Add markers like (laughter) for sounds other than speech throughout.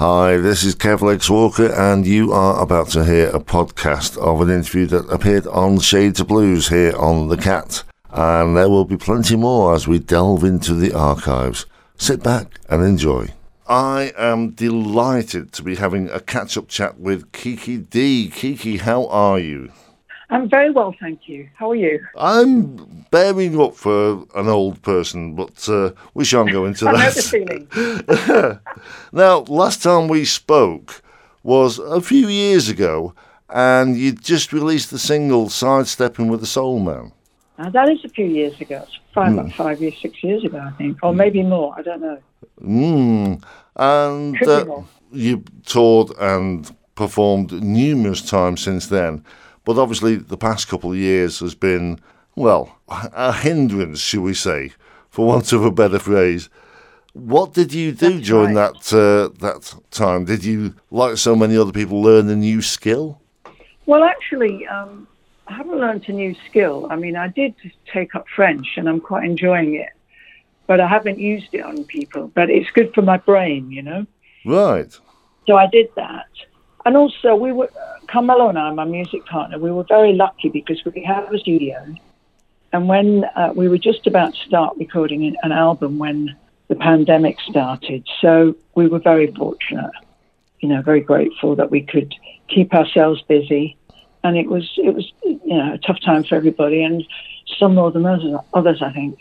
Hi, this is Kev Lex Walker, and you are about to hear a podcast of an interview that appeared on Shades of Blues here on The Cat. And there will be plenty more as we delve into the archives. Sit back and enjoy. I am delighted to be having a catch up chat with Kiki Dee. Kiki, how are you? I'm very well, thank you. How are you? I'm bearing up for an old person, but uh, we shan't go into (laughs) I that. know the feeling. (laughs) now, last time we spoke was a few years ago, and you just released the single "Sidestepping with the Soul Man." Uh, that is a few years ago. It's five, about five years, six years ago, I think, or maybe more. I don't know. Mm. And uh, you toured and performed numerous times since then. But obviously, the past couple of years has been, well, a hindrance, shall we say, for want of a better phrase. What did you do That's during right. that uh, that time? Did you, like so many other people, learn a new skill? Well, actually, um, I haven't learned a new skill. I mean, I did take up French, and I'm quite enjoying it, but I haven't used it on people. But it's good for my brain, you know. Right. So I did that. And also, we were, Carmelo and I, my music partner, we were very lucky because we have a studio. And when uh, we were just about to start recording an- album when the pandemic started. So we were very fortunate, you know, very grateful that we could keep ourselves busy. And it was, it was, you know, a tough time for everybody and some more than others, others I think.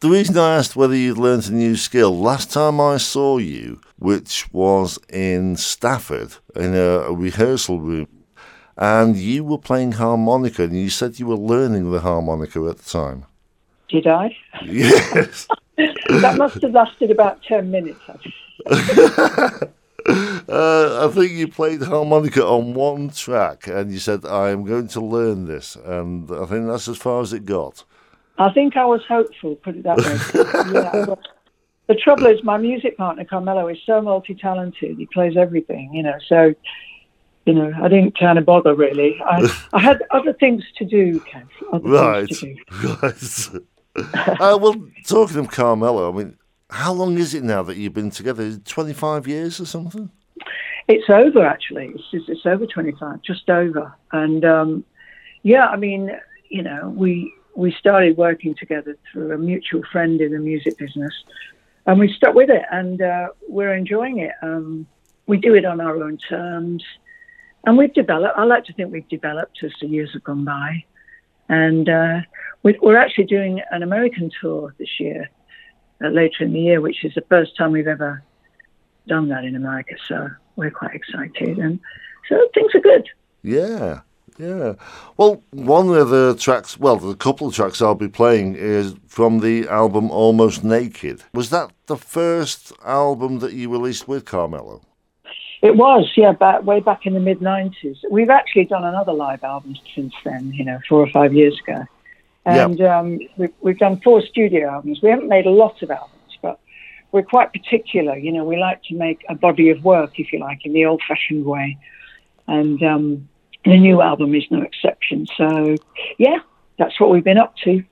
The reason I asked whether you'd learnt a new skill, last time I saw you, which was in Stafford, in a, a rehearsal room, and you were playing harmonica, and you said you were learning the harmonica at the time. Did I? Yes. (laughs) That must have lasted about 10 minutes. (laughs) Uh, I think you played harmonica on one track, and you said, I am going to learn this, and I think that's as far as it got. I think I was hopeful, put it that way. (laughs) yeah, the trouble is, my music partner Carmelo is so multi-talented. He plays everything, you know. So, you know, I didn't kind of bother really. I, I had other things to do, Kev. Other Right. things to do. Right. (laughs) uh, well, talking of Carmelo, I mean, how long is it now that you've been together? 25 years or something? It's over actually. It's, just, it's over 25, just over. And um, yeah, I mean, you know, we we started working together through a mutual friend in the music business, and we stuck with it, and uh, we're enjoying it. Um, we do it on our own terms, and we've developed. I like to think we've developed as the years have gone by, and uh, we, we're actually doing an American tour this year, uh, later in the year, which is the first time we've ever done that in America. So we're quite excited, and so things are good. Yeah, yeah. Well, one of the tracks, well, the couple of tracks I'll be playing is from the album Almost Naked. Was that the first album that you released with Carmelo? It was, yeah, back way back in the mid '90s. We've actually done another live album since then, you know, four or five years ago, Yeah. and um, we've, we've done four studio albums. We haven't made a lot of albums, but we're quite particular. You know, we like to make a body of work, if you like, in the old-fashioned way, and um, the new album is no exception. So, yeah, that's what we've been up to.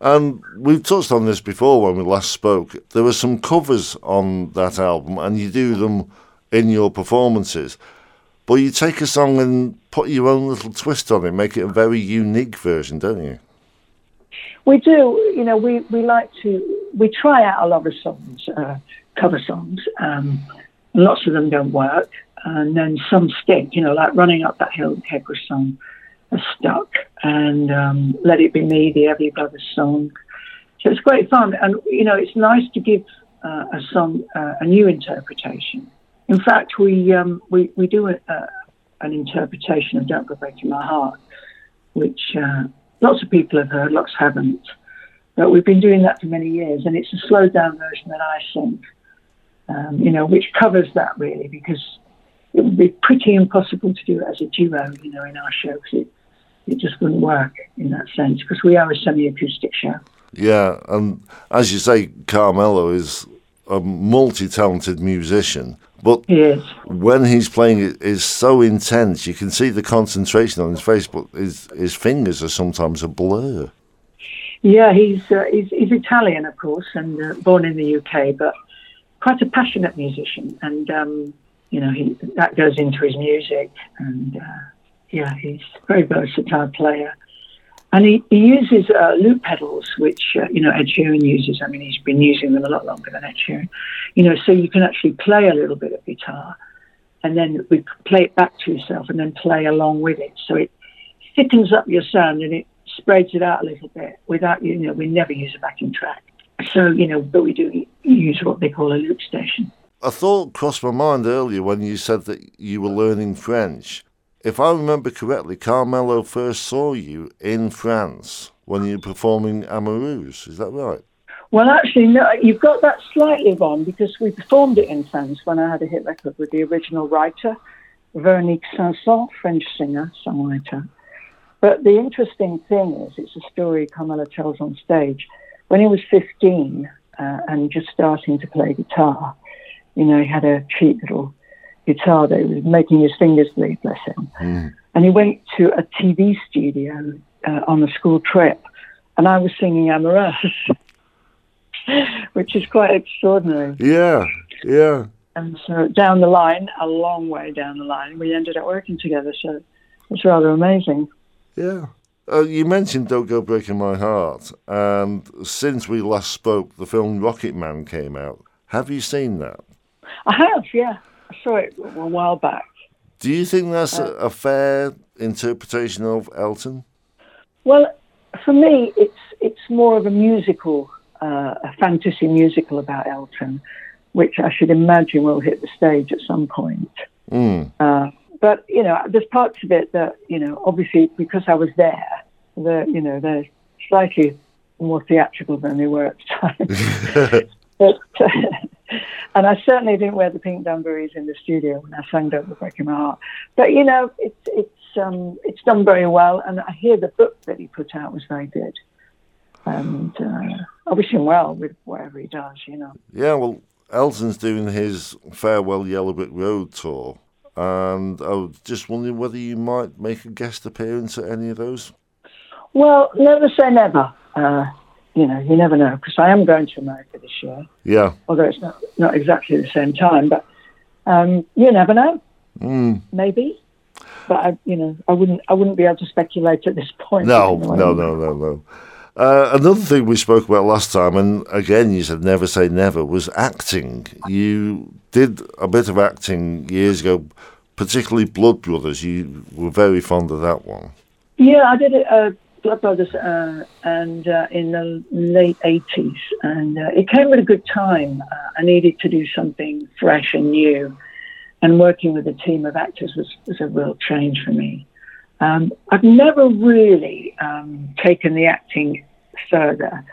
And we've touched on this before when we last spoke. There were some covers on that album, and you do them in your performances. But you take a song and put your own little twist on it, make it a very unique version, don't you? We do, you know, we, we like to, we try out a lot of songs, uh, cover songs. Um, lots of them don't work. And then some stick, you know, like Running Up That Hill, Kegra's song, stuck. And um, Let It Be Me, the Everly Brothers song. So it's great fun. And, you know, it's nice to give uh, a song uh, a new interpretation. In fact, we, um, we, we do a, a, an interpretation of Don't Go Breaking My Heart, which uh, lots of people have heard, lots haven't. But we've been doing that for many years, and it's a slowed down version that I sing, um, you know, which covers that really, because it would be pretty impossible to do it as a duo, you know, in our show, because it, it just wouldn't work in that sense, because we are a semi acoustic show. Yeah, and as you say, Carmelo is a multi-talented musician, but He is. when he's playing it is so intense, you can see the concentration on his face, but his his fingers are sometimes a blur. Yeah, he's, uh, he's, he's Italian, of course, and uh, born in the UK, but quite a passionate musician. And um, you know, he, that goes into his music. And uh, yeah, he's a very versatile player. And he, he uses uh, loop pedals, which, uh, you know, Ed Sheeran uses. I mean, he's been using them a lot longer than Ed Sheeran. You know, so you can actually play a little bit of guitar and then we play it back to yourself and then play along with it. So it thickens up your sound and it spreads it out a little bit without, you know, we never use a backing track. So, you know, but we do use what they call a loop station. A thought crossed my mind earlier when you said that you were learning French. If I remember correctly, Carmelo first saw you in France when you were performing Amoureuse. Is that right? Well, actually, no, you've got that slightly wrong because we performed it in France when I had a hit record with the original writer, Veronique Sanson, French singer, songwriter. But the interesting thing is, it's a story Carmelo tells on stage. When he was 15 uh, and just starting to play guitar, you know, he had a cheap little guitar that he was making his fingers bleed, bless him. Mm. And he went to a TV studio uh, on a school trip, and I was singing Amoureuse. (laughs) which is quite extraordinary. Yeah, yeah. And so down the line, a long way down the line, we ended up working together. So it's rather amazing. Yeah. Uh, you mentioned Don't Go Breaking My Heart, and since we last spoke, the film Rocket Man came out. Have you seen that? I have, yeah. I saw it a while back. Do you think that's uh, a, fair interpretation of Elton? Well, for me, it's it's more of a musical uh, a fantasy musical about Elton, which I should imagine will hit the stage at some point. Mm. Uh, but you know, there's parts of it that you know, obviously because I was there, the you know they're slightly more theatrical than they were at the time. (laughs) (laughs) but, and I certainly didn't wear the pink dungarees in the studio when I sang "Don't Be Breaking My Heart." But you know, it's it's um, it's done very well, and I hear the book that he put out was very good and uh, I wish him well with whatever he does, you know. Yeah, well, Elton's doing his farewell Yellow Brick Road tour, and I was just wondering whether you might make a guest appearance at any of those. Well, never say never. Uh, you know, you never know because I am going to America this year. Yeah. Although it's not not exactly the same time, but um, you never know. Mm. Maybe. But I, you know, I wouldn't. I wouldn't be able to speculate at this point. No, (laughs) no, no, no, no. Uh, another thing we spoke about last time, and again you said never say never, was acting. You did a bit of acting years ago, particularly Blood Brothers. You were very fond of that one. Yeah, I did it, uh, Blood Brothers, uh, and uh, in the late eighties, and uh, it came at a good time. Uh, I needed to do something fresh and new, and working with a team of actors was, was a real change for me. Um, I've never really um, taken the acting further.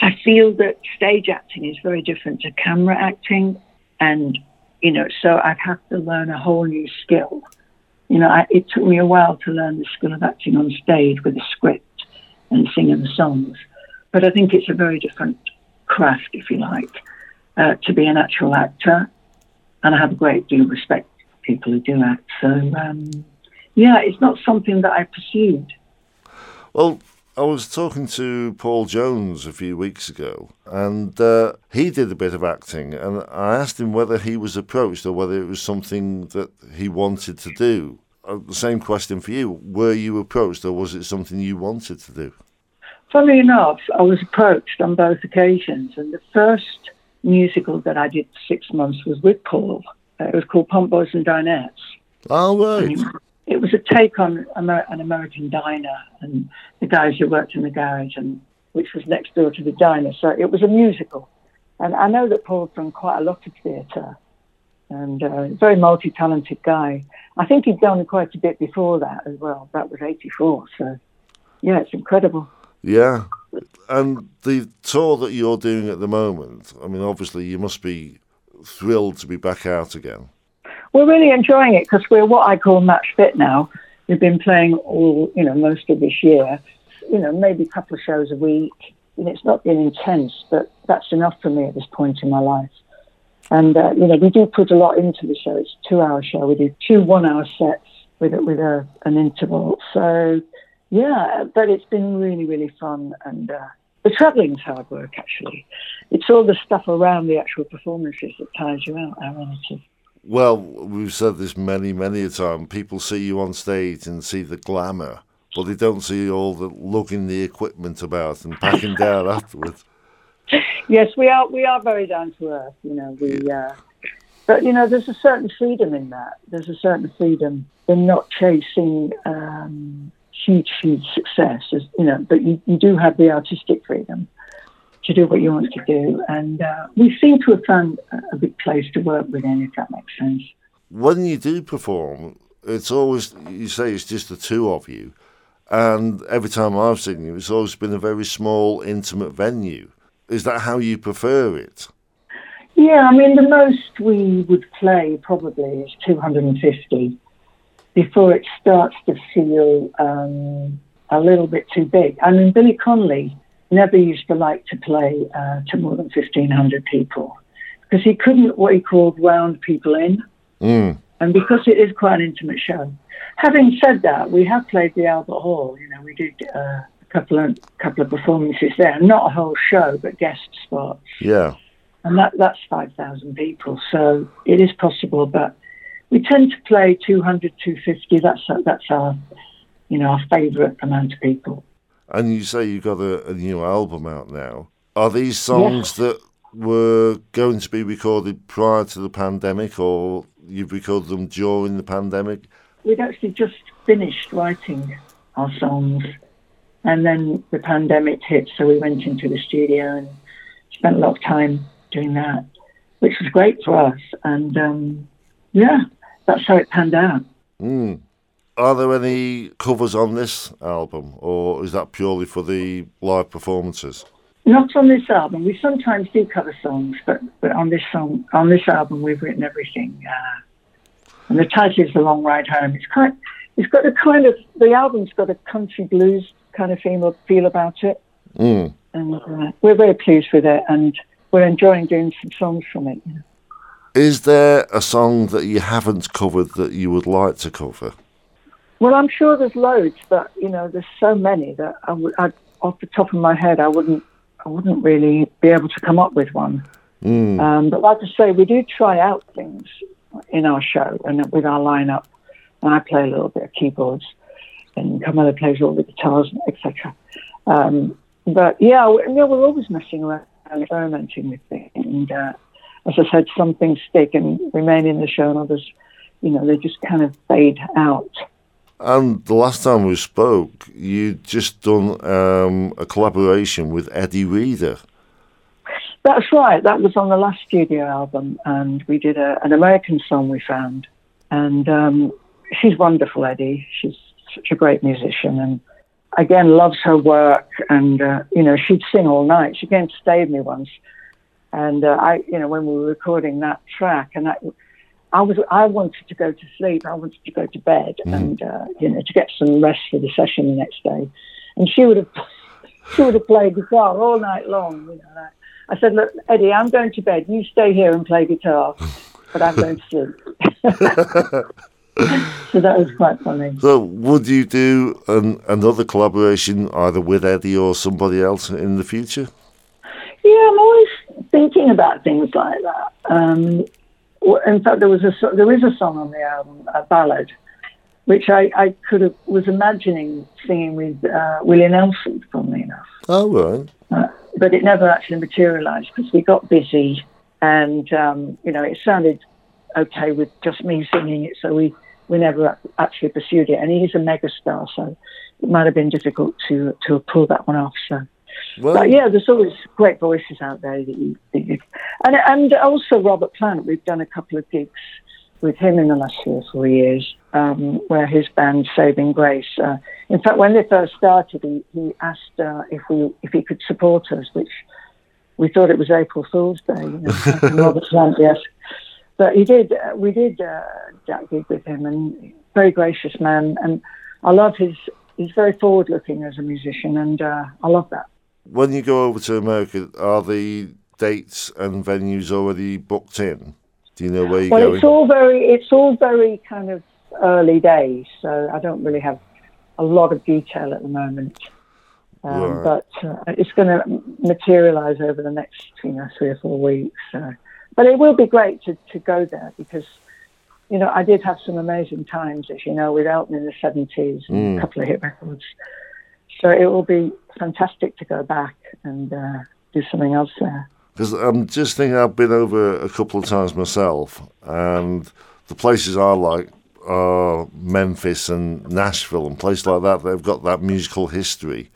I feel that stage acting is very different to camera acting, and you know, so I'd have to learn a whole new skill. You know, I, it took me a while to learn the skill of acting on stage with a script and singing the songs, but I think it's a very different craft, if you like, uh, to be an actual actor. And I have a great deal of respect for people who do act. So, um, yeah, it's not something that I pursued. Well, I was talking to Paul Jones a few weeks ago, and uh, he did a bit of acting, and I asked him whether he was approached or whether it was something that he wanted to do. Uh, the same question for you: Were you approached, or was it something you wanted to do? Funnily enough, I was approached on both occasions, and the first musical that I did for six months was with Paul. Uh, it was called Pump Boys and Dinettes. Oh, right it was a take on Amer- an American diner and the guys who worked in the garage, and which was next door to the diner. So it was a musical. And I know that Paul's done quite a lot of theatre and uh, very multi talented guy. I think he'd done quite a bit before that as well. That was 84. So, yeah, it's incredible. Yeah. And the tour that you're doing at the moment, I mean, obviously, you must be thrilled to be back out again we're really enjoying it because we're what I call match fit now. We've been playing all, you know, most of this year, you know, maybe a couple of shows a week. And it's not been intense, but that's enough for me at this point in my life. And, uh, you know, we do put a lot into the show. It's a two hour show. We do two one hour sets with, with a, an interval. So, yeah, but it's been really, really fun. And uh, the travelling's hard work, actually. It's all the stuff around the actual performances that tires you out, ironically. Well, we've said this many, many a time. People see you on stage and see the glamour, but they don't see all the lugging the equipment about and packing down (laughs) afterwards. Yes, we are. We are very down to earth. You know, we. Uh, but you know, there's a certain freedom in that. There's a certain freedom in not chasing um, huge, huge success. As, you know, but you, you do have the artistic freedom to do what you want to do, and uh, we seem to have found a, big place to work within, if that makes sense. When you do perform, it's always you say it's just the two of you, and every time I've seen you, it's always been a very small, intimate venue. Is that how you prefer it? Yeah, I mean, the most we would play probably is 250 before it starts to feel um, a little bit too big. I mean, Billy Connolly never used to like to play uh, to more than 1,500 people because he couldn't what he called round people in. Mm. And because it is quite an intimate show. Having said that, we have played the Albert Hall. You know, we did uh, couple of couple of performances there, not a whole show, but guest spots. Yeah. And that that's five thousand people, so it is possible. But we tend to play 200, 250. That's that's our, you know, our favourite amount of people. And you say you've got a, a new album out now. Are these songs that were going to be recorded prior to the pandemic, or you've recorded them during the pandemic? We'd actually just finished writing our songs, and then the pandemic hit, so we went into the studio and spent a lot of time doing that, which was great for us. And um, yeah, that's how it panned out. Mm. Are there any covers on this album, or is that purely for the live performances? Not on this album. We sometimes do cover songs, but, but on this song, on this album, we've written everything. Uh, and the title is "The Long Ride Home." It's kind, it's got a kind of the album's got a country blues kind of feel feel about it, mm. and uh, we're very pleased with it, and we're enjoying doing some songs from it. You know. Is there a song that you haven't covered that you would like to cover? Well, I'm sure there's loads, but you know, there's so many that I would, I, off the top of my head, I wouldn't, I wouldn't really be able to come up with one. Mm. Um, but like I say, we do try out things in our show and with our lineup. And I play a little bit of keyboards, and Carmelo plays all the guitars, etc. Um, but yeah, we, yeah, we're always messing around, experimenting with things. And uh, as I said, some things stick and remain in the show, and others, you know, they just kind of fade out. And the last time we spoke, you'd just done um, a collaboration with Eddie Reader. That's right. That was on the last studio album, and we did a, an American song we found. And um, she's wonderful, Eddie. She's such a great musician, and again loves her work. And uh, you know, she'd sing all night. She came to stay with me once and uh, I, you know, when we were recording that track, and I, I was, I wanted to go to sleep. I wanted to go to bed, mm. and uh, you know, to get some rest for the session the next day. And she would have, (laughs) she would have played guitar all night long. You know, like, I said, look, Eddie, I'm going to bed. You stay here and play guitar, but I'm (laughs) going to sleep. (laughs) so that was quite funny. So, would you do an, another collaboration either with Eddie or somebody else in the future? Yeah, I'm always thinking about things like that. Um, in fact, there was a there is a song on the album, a ballad, which I, I could have was imagining singing with uh, Willie Nelson, funnily enough. Oh right. Uh, but it never actually materialised because we got busy, and um, you know it sounded okay with just me singing it, so we we never actually pursued it. And he's a megastar, so it might have been difficult to to pull that one off. So. Well, but yeah, there's always great voices out there that you, that you, and and also Robert Plant. We've done a couple of gigs with him in the last three or four years, um, where his band Saving Grace. Uh, in fact, when they first started, he, he asked uh, if we if he could support us, which we thought it was April Fool's Day. You know, (laughs) Robert Plant, yes, but he did. Uh, we did uh, that gig with him, and very gracious man, and I love his. He's very forward looking as a musician, and uh, I love that when you go over to America, are the dates and venues already booked in? Do you know where you're well, going? it's all very it's all very kind of early days, so I don't really have a lot of detail at the moment. Um, right. But uh, it's going to materialise over the next you know three or four weeks. So. But it will be great to, to go there because you know, I did have some amazing times, as you know, with Elton in the 70s and a couple of hit records. So it will be fantastic to go back and uh, do something else there. Because I'm just thinking, I've been over a couple of times myself, and the places I like are Memphis and Nashville and places like that. They've got that musical history.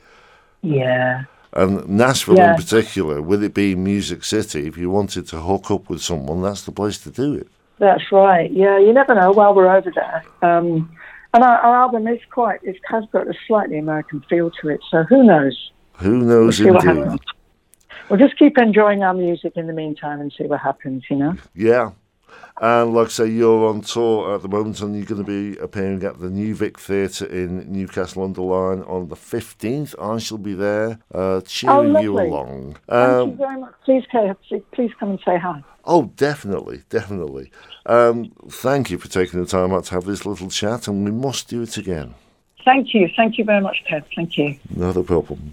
Yeah. And Nashville Yeah. in particular, with it being Music City, if you wanted to hook up with someone, that's the place to do it. That's right. Yeah, you never know while we're over there. Um, and our, our album is quite, it has got a slightly American feel to it. So who knows? Who We'll knows what indeed? We'll just keep enjoying our music in the meantime and see what happens, you know? Yeah. And like I say, you're on tour at the moment and you're going to be appearing at the New Vic Theatre in Newcastle under Lyme on the 15th. I shall be there uh, cheering you Oh, lovely. along. Thank Um, you very much. Please, Kay, please come and say hi. oh, definitely, definitely. Um, thank you for taking the time out to have this little chat and we must do it again. Thank you. Thank you very much, Kev. Thank you. Not a problem.